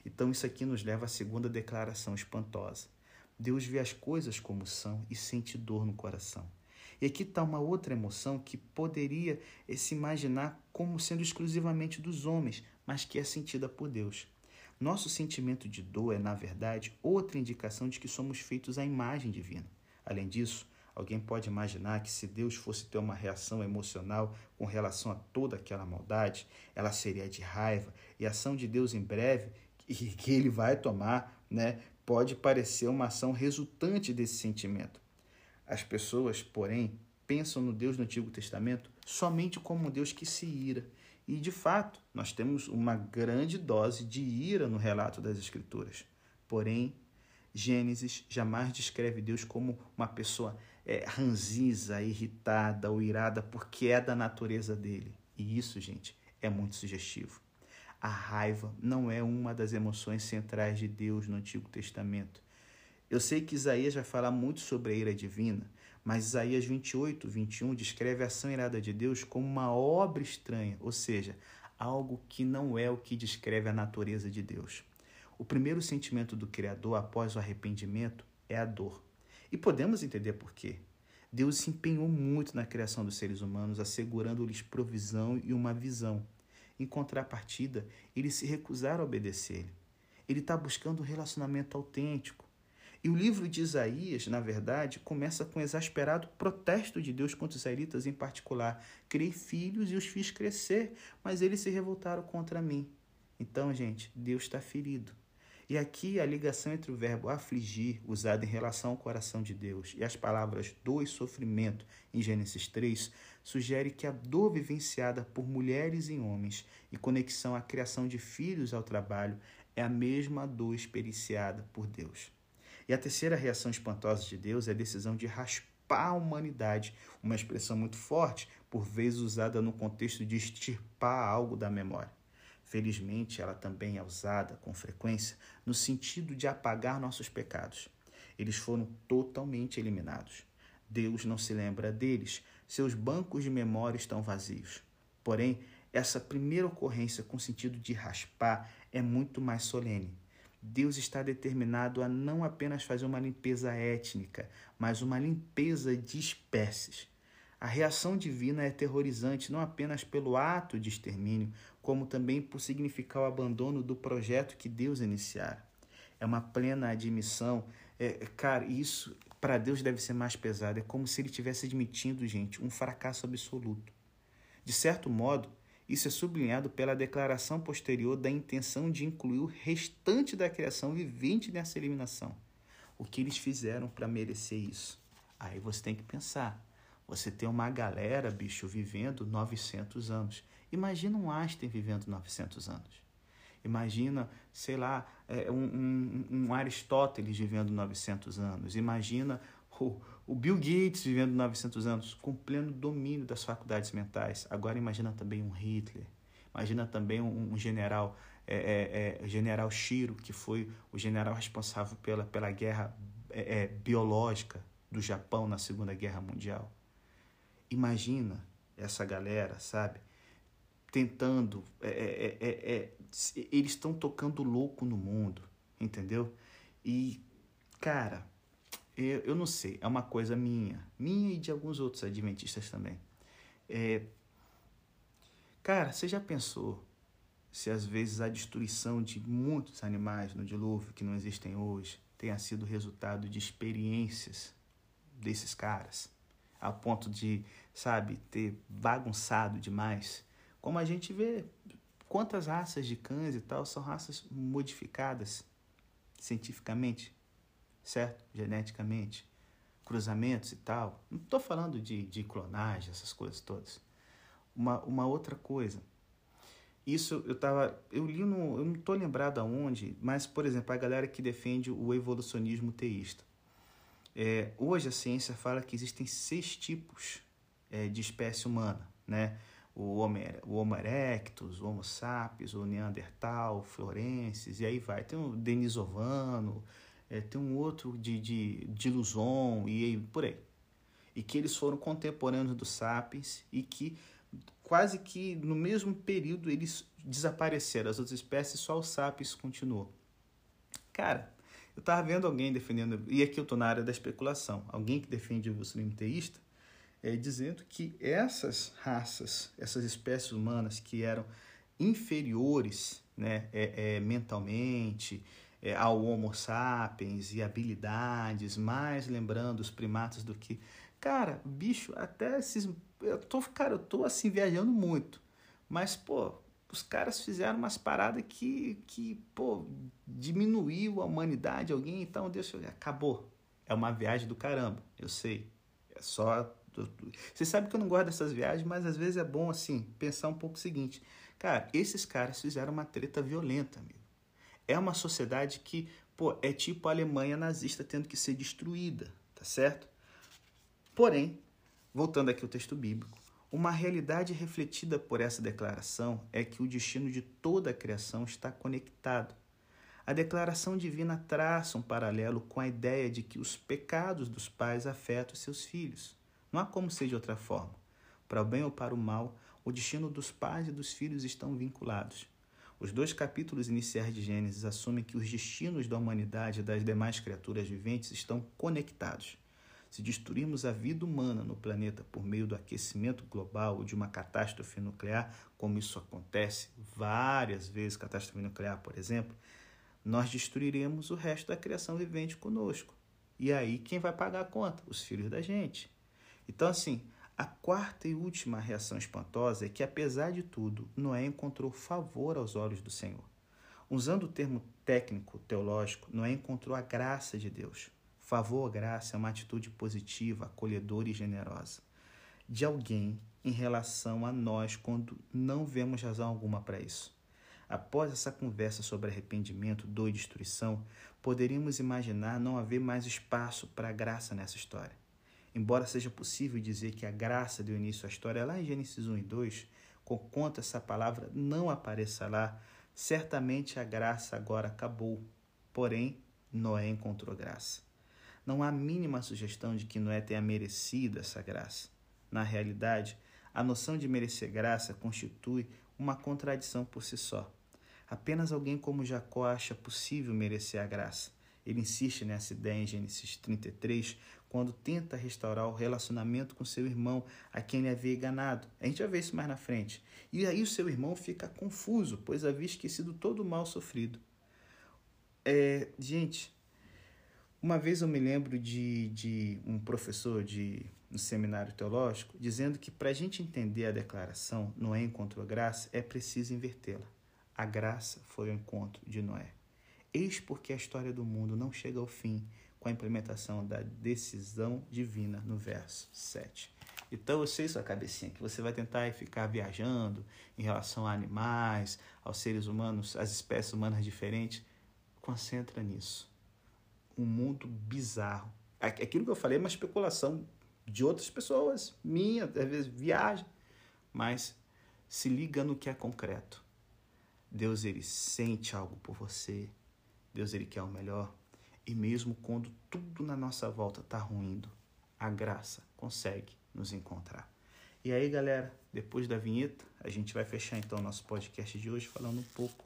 Então, isso aqui nos leva à segunda declaração espantosa. Deus vê as coisas como são e sente dor no coração. E aqui está uma outra emoção que poderia se imaginar como sendo exclusivamente dos homens, mas que é sentida por Deus. Nosso sentimento de dor é, na verdade, outra indicação de que somos feitos à imagem divina. Além disso, alguém pode imaginar que se Deus fosse ter uma reação emocional com relação a toda aquela maldade, ela seria de raiva, e a ação de Deus em breve, que ele vai tomar, né, pode parecer uma ação resultante desse sentimento. As pessoas, porém, pensam no Deus do Antigo Testamento somente como um Deus que se ira, e, de fato, nós temos uma grande dose de ira no relato das Escrituras. Porém, Gênesis jamais descreve Deus como uma pessoa é, ranziza, irritada ou irada, porque é da natureza dele. E isso, gente, é muito sugestivo. A raiva não é uma das emoções centrais de Deus no Antigo Testamento. Eu sei que Isaías vai falar muito sobre a ira divina, mas Isaías 28, 21 descreve a ação irada de Deus como uma obra estranha, ou seja, algo que não é o que descreve a natureza de Deus. O primeiro sentimento do Criador após o arrependimento é a dor. E podemos entender por quê. Deus se empenhou muito na criação dos seres humanos, assegurando-lhes provisão e uma visão. Em contrapartida, eles se recusaram a obedecer. Ele está buscando um relacionamento autêntico, e o livro de Isaías, na verdade, começa com o exasperado protesto de Deus contra os israelitas em particular. Criei filhos e os fiz crescer, mas eles se revoltaram contra mim. Então, gente, Deus está ferido. E aqui a ligação entre o verbo afligir, usado em relação ao coração de Deus, e as palavras dor e sofrimento, em Gênesis 3, sugere que a dor vivenciada por mulheres e homens, em conexão à criação de filhos ao trabalho, é a mesma dor experienciada por Deus. E a terceira reação espantosa de Deus é a decisão de raspar a humanidade, uma expressão muito forte, por vezes usada no contexto de extirpar algo da memória. Felizmente, ela também é usada com frequência no sentido de apagar nossos pecados. Eles foram totalmente eliminados. Deus não se lembra deles, seus bancos de memória estão vazios. Porém, essa primeira ocorrência com sentido de raspar é muito mais solene. Deus está determinado a não apenas fazer uma limpeza étnica, mas uma limpeza de espécies. A reação divina é aterrorizante não apenas pelo ato de extermínio, como também por significar o abandono do projeto que Deus iniciara. É uma plena admissão. É, cara, isso para Deus deve ser mais pesado. É como se ele estivesse admitindo, gente, um fracasso absoluto. De certo modo, isso é sublinhado pela declaração posterior da intenção de incluir o restante da criação vivente nessa eliminação. O que eles fizeram para merecer isso? Aí você tem que pensar. Você tem uma galera, bicho, vivendo 900 anos. Imagina um Einstein vivendo 900 anos. Imagina, sei lá, é, um, um, um Aristóteles vivendo 900 anos. Imagina o, o Bill Gates vivendo 900 anos com pleno domínio das faculdades mentais. Agora imagina também um Hitler. Imagina também um, um general, é, é, é, general Shiro, que foi o general responsável pela, pela guerra é, é, biológica do Japão na Segunda Guerra Mundial. Imagina essa galera, sabe? Tentando. É, eles estão tocando louco no mundo, entendeu? E, cara, eu, eu não sei, é uma coisa minha, minha e de alguns outros adventistas também. É, cara, você já pensou se às vezes a destruição de muitos animais no dilúvio que não existem hoje tenha sido resultado de experiências desses caras, a ponto de, sabe, ter bagunçado demais? Como a gente vê, quantas raças de cães e tal são raças modificadas cientificamente certo? Geneticamente, cruzamentos e tal. Não estou falando de, de clonagem, essas coisas todas. Uma, uma outra coisa. Isso eu tava. Eu li no. Eu não estou lembrado aonde, mas, por exemplo, a galera que defende o evolucionismo teísta. É, hoje a ciência fala que existem seis tipos é, de espécie humana, né? O Homo, o Homo erectus, o Homo sapiens, o Neandertal, o Florenses, e aí vai. Tem o Denisovano, é, tem um outro de, de, de Luzon, e aí, por aí. E que eles foram contemporâneos dos sapiens e que quase que no mesmo período eles desapareceram. As outras espécies, só o sapiens continuou. Cara, eu estava vendo alguém defendendo, e aqui eu estou na área da especulação, alguém que defende o evolucionismo teísta, é, dizendo que essas raças, essas espécies humanas que eram inferiores né, é, é, mentalmente é, ao Homo sapiens e habilidades, mais lembrando os primatas do que. Cara, bicho, até esses. Eu tô, cara, eu tô assim viajando muito. Mas, pô, os caras fizeram umas paradas que, que pô, diminuiu a humanidade, alguém, então Deus acabou. É uma viagem do caramba, eu sei. É só. Você sabe que eu não gosto dessas viagens, mas às vezes é bom, assim, pensar um pouco o seguinte. Cara, esses caras fizeram uma treta violenta, amigo. É uma sociedade que, pô, é tipo a Alemanha nazista tendo que ser destruída, tá certo? Porém, voltando aqui ao texto bíblico, uma realidade refletida por essa declaração é que o destino de toda a criação está conectado. A declaração divina traça um paralelo com a ideia de que os pecados dos pais afetam seus filhos. Não há como ser de outra forma. Para o bem ou para o mal, o destino dos pais e dos filhos estão vinculados. Os dois capítulos iniciais de Gênesis assumem que os destinos da humanidade e das demais criaturas viventes estão conectados. Se destruirmos a vida humana no planeta por meio do aquecimento global ou de uma catástrofe nuclear, como isso acontece várias vezes, catástrofe nuclear, por exemplo, nós destruiremos o resto da criação vivente conosco. E aí quem vai pagar a conta? Os filhos da gente. Então, assim, a quarta e última reação espantosa é que, apesar de tudo, Noé encontrou favor aos olhos do Senhor. Usando o termo técnico teológico, Noé encontrou a graça de Deus. Favor, graça é uma atitude positiva, acolhedora e generosa de alguém em relação a nós quando não vemos razão alguma para isso. Após essa conversa sobre arrependimento, dor e destruição, poderíamos imaginar não haver mais espaço para graça nessa história. Embora seja possível dizer que a graça deu início à história lá em Gênesis 1 e 2, conquanto essa palavra não apareça lá, certamente a graça agora acabou. Porém, Noé encontrou graça. Não há mínima sugestão de que Noé tenha merecido essa graça. Na realidade, a noção de merecer graça constitui uma contradição por si só. Apenas alguém como Jacó acha possível merecer a graça. Ele insiste nessa ideia em Gênesis 33, quando tenta restaurar o relacionamento com seu irmão, a quem ele havia enganado. A gente vai ver isso mais na frente. E aí o seu irmão fica confuso, pois havia esquecido todo o mal sofrido. É, gente, uma vez eu me lembro de, de um professor de um seminário teológico dizendo que para a gente entender a declaração Noé encontrou graça, é preciso invertê-la. A graça foi o encontro de Noé. Eis porque a história do mundo não chega ao fim com a implementação da decisão divina no verso 7. Então eu sei sua cabecinha que você vai tentar ficar viajando em relação a animais, aos seres humanos, às espécies humanas diferentes. Concentra nisso um mundo bizarro. Aquilo que eu falei é uma especulação de outras pessoas, minha, às vezes viagem, mas se liga no que é concreto. Deus ele sente algo por você. Deus ele quer o melhor. E mesmo quando tudo na nossa volta está ruindo, a graça consegue nos encontrar. E aí, galera, depois da vinheta, a gente vai fechar então nosso podcast de hoje falando um pouco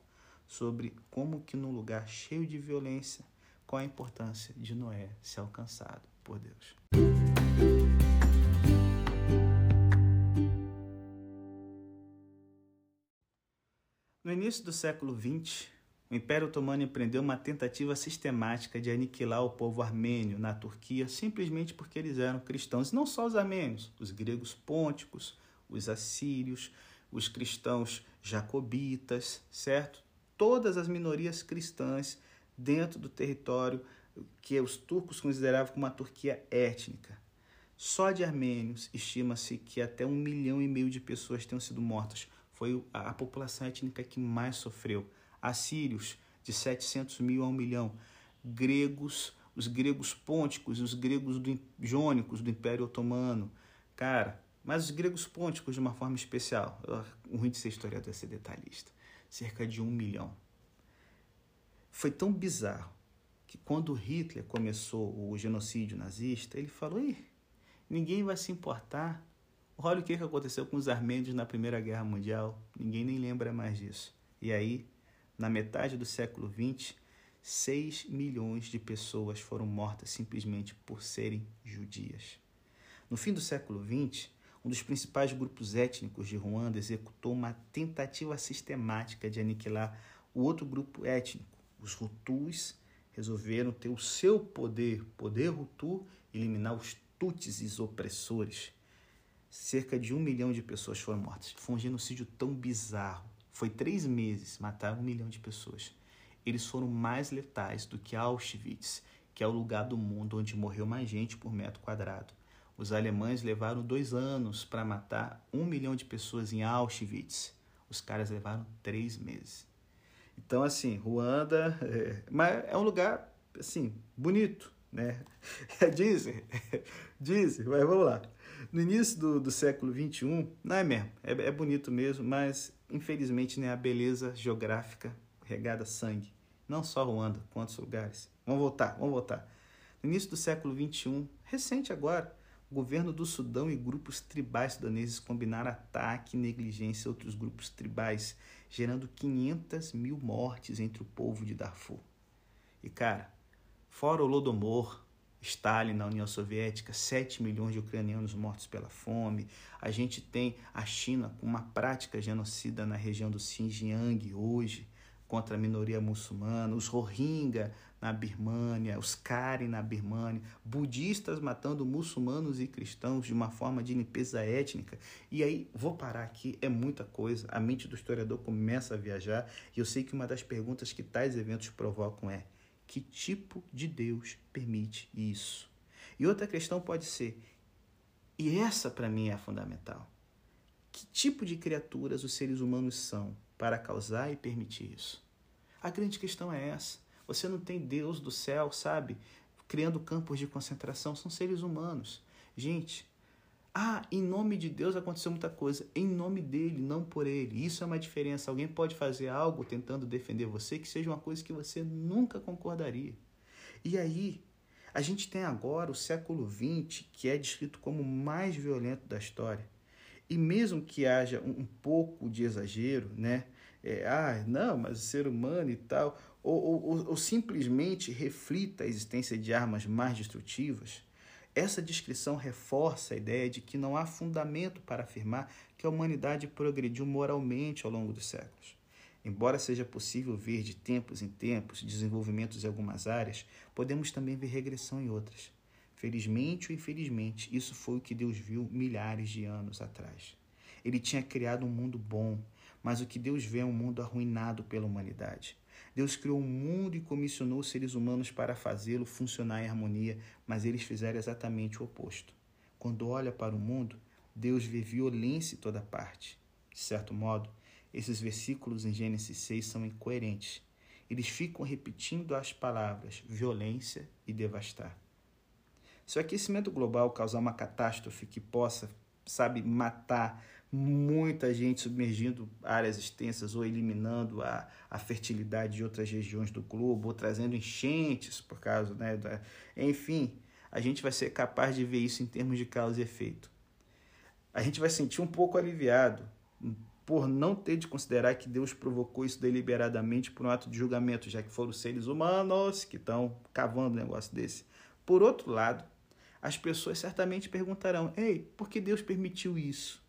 sobre como que num lugar cheio de violência, qual a importância de Noé ser alcançado por Deus. No início do século XX, o Império Otomano empreendeu uma tentativa sistemática de aniquilar o povo armênio na Turquia simplesmente porque eles eram cristãos. E não só os armênios, os gregos pônticos, os assírios, os cristãos jacobitas, certo? Todas as minorias cristãs dentro do território que os turcos consideravam como uma Turquia étnica. Só de armênios estima-se que até um milhão e meio de pessoas tenham sido mortas. Foi a população étnica que mais sofreu. Assírios, de 700 mil a um milhão. Gregos, os gregos pônticos, os gregos do, jônicos do Império Otomano. Cara, mas os gregos pônticos de uma forma especial. O ruim de ser historiador é ser detalhista. Cerca de um milhão. Foi tão bizarro que quando Hitler começou o genocídio nazista, ele falou: Ih, ninguém vai se importar. Olha o que aconteceu com os armênios na Primeira Guerra Mundial. Ninguém nem lembra mais disso. E aí, na metade do século XX, 6 milhões de pessoas foram mortas simplesmente por serem judias. No fim do século XX, um dos principais grupos étnicos de Ruanda executou uma tentativa sistemática de aniquilar o outro grupo étnico. Os Hutus resolveram ter o seu poder, poder Hutu, eliminar os Tutsis opressores. Cerca de um milhão de pessoas foram mortas. Foi um genocídio tão bizarro. Foi três meses, mataram um milhão de pessoas. Eles foram mais letais do que Auschwitz, que é o lugar do mundo onde morreu mais gente por metro quadrado. Os alemães levaram dois anos para matar um milhão de pessoas em Auschwitz. Os caras levaram três meses. Então, assim, Ruanda é, mas é um lugar, assim, bonito, né? *laughs* dizem, *laughs* dizem, mas vamos lá. No início do, do século XXI, não é mesmo, é, é bonito mesmo, mas infelizmente né, a beleza geográfica regada sangue. Não só Ruanda, quantos lugares. Vamos voltar, vamos voltar. No início do século XXI, recente agora, o governo do Sudão e grupos tribais sudaneses combinaram ataque e negligência a outros grupos tribais, gerando 500 mil mortes entre o povo de Darfur. E cara, fora o Lodomor, Stalin na União Soviética, 7 milhões de ucranianos mortos pela fome. A gente tem a China com uma prática genocida na região do Xinjiang hoje contra a minoria muçulmana, os Rohingya na Birmânia, os Karen na Birmânia, budistas matando muçulmanos e cristãos de uma forma de limpeza étnica. E aí, vou parar aqui, é muita coisa. A mente do historiador começa a viajar e eu sei que uma das perguntas que tais eventos provocam é: que tipo de Deus permite isso? E outra questão pode ser, e essa para mim é a fundamental: que tipo de criaturas os seres humanos são para causar e permitir isso? A grande questão é essa. Você não tem Deus do céu, sabe? Criando campos de concentração, são seres humanos. Gente, ah, em nome de Deus aconteceu muita coisa. Em nome dele, não por ele. Isso é uma diferença. Alguém pode fazer algo tentando defender você que seja uma coisa que você nunca concordaria. E aí, a gente tem agora o século XX, que é descrito como o mais violento da história. E mesmo que haja um, pouco de exagero, né? É, ah, não, mas o ser humano e tal, ou, ou, ou simplesmente reflita a existência de armas mais destrutivas, essa descrição reforça a ideia de que não há fundamento para afirmar que a humanidade progrediu moralmente ao longo dos séculos. Embora seja possível ver de tempos em tempos desenvolvimentos em algumas áreas, podemos também ver regressão em outras. Felizmente ou infelizmente, isso foi o que Deus viu milhares de anos atrás. Ele tinha criado um mundo bom, mas o que Deus vê é um mundo arruinado pela humanidade. Deus criou o mundo e comissionou os seres humanos para fazê-lo funcionar em harmonia, mas eles fizeram exatamente o oposto. Quando olha para o mundo, Deus vê violência em toda parte. De certo modo, esses versículos em Gênesis 6 são incoerentes. Eles ficam repetindo as palavras violência e devastar. Se o aquecimento global causar uma catástrofe que possa, sabe, matar muita gente submergindo áreas extensas ou eliminando a, a fertilidade de outras regiões do globo, ou trazendo enchentes por causa, né, da, enfim, a gente vai ser capaz de ver isso em termos de causa e efeito. A gente vai sentir um pouco aliviado por não ter de considerar que Deus provocou isso deliberadamente por um ato de julgamento, já que foram seres humanos que estão cavando um negócio desse. Por outro lado, as pessoas certamente perguntarão: Ei, por que Deus permitiu isso?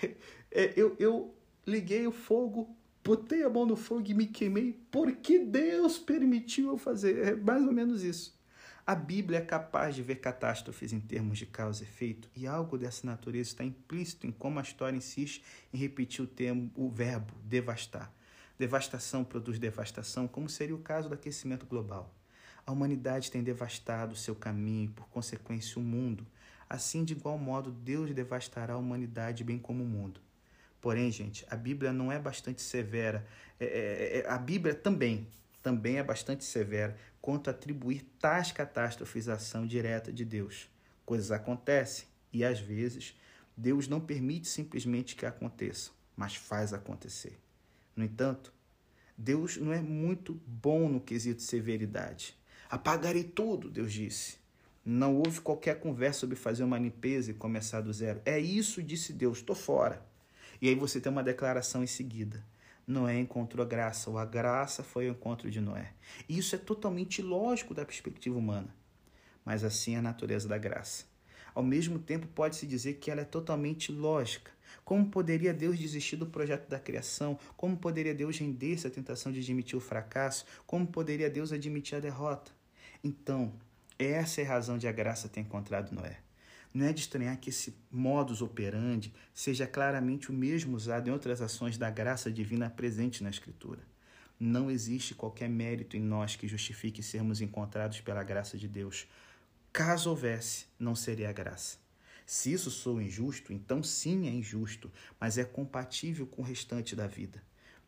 *laughs* É, eu, eu liguei o fogo, botei a mão no fogo e me queimei porque Deus permitiu eu fazer. É mais ou menos isso. A Bíblia é capaz de ver catástrofes em termos de causa e efeito, e algo dessa natureza está implícito em como a história insiste em repetir o termo, o verbo devastar. Devastação produz devastação, como seria o caso do aquecimento global. A humanidade tem devastado seu caminho e, por consequência, o mundo. Assim, de igual modo, Deus devastará a humanidade, bem como o mundo. Porém, gente, a Bíblia não é bastante severa. É, é, é, a Bíblia também, também é bastante severa quanto a atribuir tais catástrofes à ação direta de Deus. Coisas acontecem e, às vezes, Deus não permite simplesmente que aconteçam, mas faz acontecer. No entanto, Deus não é muito bom no quesito severidade. Apagarei tudo, Deus disse. Não houve qualquer conversa sobre fazer uma limpeza e começar do zero. É isso, disse Deus, estou fora. E aí você tem uma declaração em seguida. Noé encontrou a graça, ou a graça foi o encontro de Noé. E isso é totalmente lógico da perspectiva humana. Mas assim é a natureza da graça. Ao mesmo tempo, pode-se dizer que ela é totalmente lógica. Como poderia Deus desistir do projeto da criação? Como poderia Deus render-se à tentação de admitir o fracasso? Como poderia Deus admitir a derrota? Então, essa é a razão de a graça ter encontrado Noé. Não é de estranhar que esse modus operandi seja claramente o mesmo usado em outras ações da graça divina presente na Escritura. Não existe qualquer mérito em nós que justifique sermos encontrados pela graça de Deus. Caso houvesse, não seria a graça. Se isso sou injusto, então sim é injusto, mas é compatível com o restante da vida.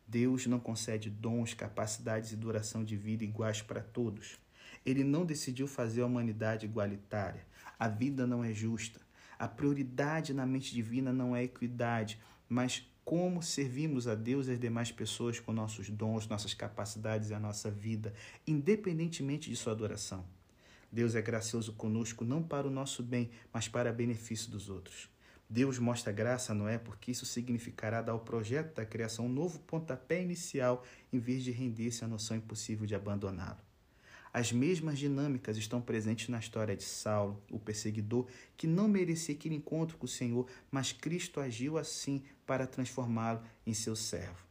Deus não concede dons, capacidades e duração de vida iguais para todos. Ele não decidiu fazer a humanidade igualitária. A vida não é justa. A prioridade na mente divina não é equidade, mas como servimos a Deus e as demais pessoas com nossos dons, nossas capacidades e a nossa vida, independentemente de sua adoração. Deus é gracioso conosco não para o nosso bem, mas para benefício dos outros. Deus mostra graça a Noé porque isso significará dar ao projeto da criação um novo pontapé inicial em vez de render-se à noção impossível de abandoná-lo. As mesmas dinâmicas estão presentes na história de Saulo, o perseguidor, que não merecia aquele encontro com o Senhor, mas Cristo agiu assim para transformá-lo em seu servo.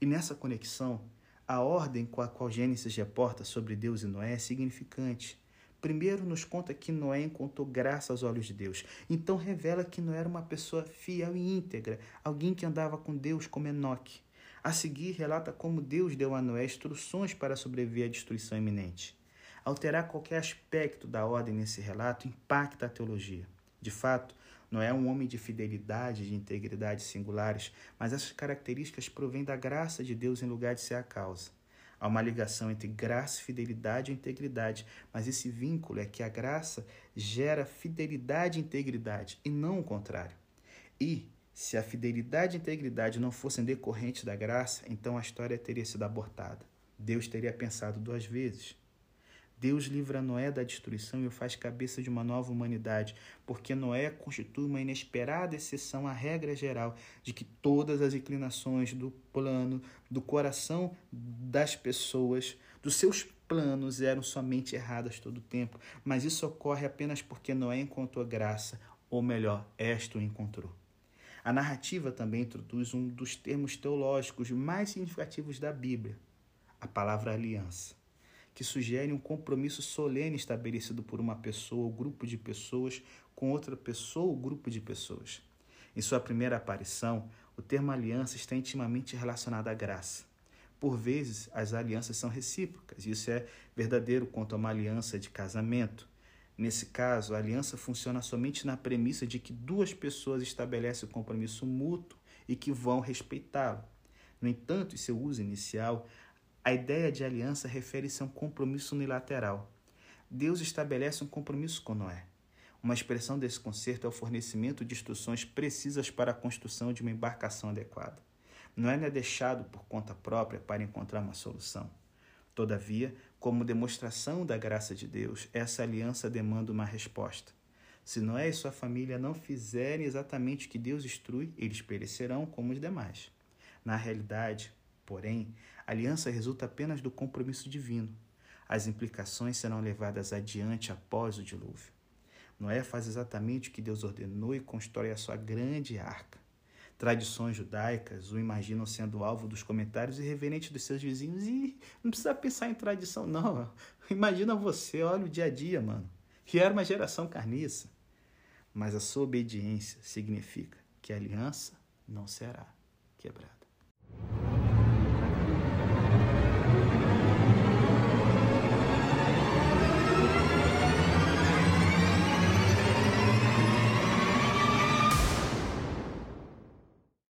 E nessa conexão, a ordem com a qual Gênesis reporta sobre Deus e Noé é significante. Primeiro, nos conta que Noé encontrou graça aos olhos de Deus. Então, revela que Noé era uma pessoa fiel e íntegra, alguém que andava com Deus como Enoque. A seguir, relata como Deus deu a Noé instruções para sobreviver à destruição iminente. Alterar qualquer aspecto da ordem nesse relato impacta a teologia. De fato, não é um homem de fidelidade e de integridade singulares, mas essas características provêm da graça de Deus em lugar de ser a causa. Há uma ligação entre graça, fidelidade e integridade, mas esse vínculo é que a graça gera fidelidade e integridade, e não o contrário. E, se a fidelidade e integridade não fossem decorrentes da graça, então a história teria sido abortada. Deus teria pensado duas vezes. Deus livra Noé da destruição e o faz cabeça de uma nova humanidade, porque Noé constitui uma inesperada exceção à regra geral de que todas as inclinações do plano, do coração das pessoas, dos seus planos eram somente erradas todo o tempo. Mas isso ocorre apenas porque Noé encontrou graça, ou melhor, esta o encontrou. A narrativa também introduz um dos termos teológicos mais significativos da Bíblia, a palavra aliança que sugere um compromisso solene estabelecido por uma pessoa ou grupo de pessoas com outra pessoa ou grupo de pessoas. Em sua primeira aparição, o termo aliança está intimamente relacionado à graça. Por vezes, as alianças são recíprocas, isso é verdadeiro quanto a uma aliança de casamento. Nesse caso, a aliança funciona somente na premissa de que duas pessoas estabelecem o um compromisso mútuo e que vão respeitá-lo. No entanto, em seu uso inicial, a ideia de aliança refere-se a um compromisso unilateral. Deus estabelece um compromisso com Noé. Uma expressão desse concerto é o fornecimento de instruções precisas para a construção de uma embarcação adequada. Noé não é deixado por conta própria para encontrar uma solução. Todavia, como demonstração da graça de Deus, essa aliança demanda uma resposta. Se Noé e sua família não fizerem exatamente o que Deus instrui, eles perecerão como os demais. Na realidade, Porém, a aliança resulta apenas do compromisso divino. As implicações serão levadas adiante após o dilúvio. Noé faz exatamente o que Deus ordenou e constrói a sua grande arca. Tradições judaicas o imaginam sendo alvo dos comentários irreverentes dos seus vizinhos e não precisa pensar em tradição, não. Imagina você, olha o dia a dia, mano. E era uma geração carniça. Mas a sua obediência significa que a aliança não será quebrada.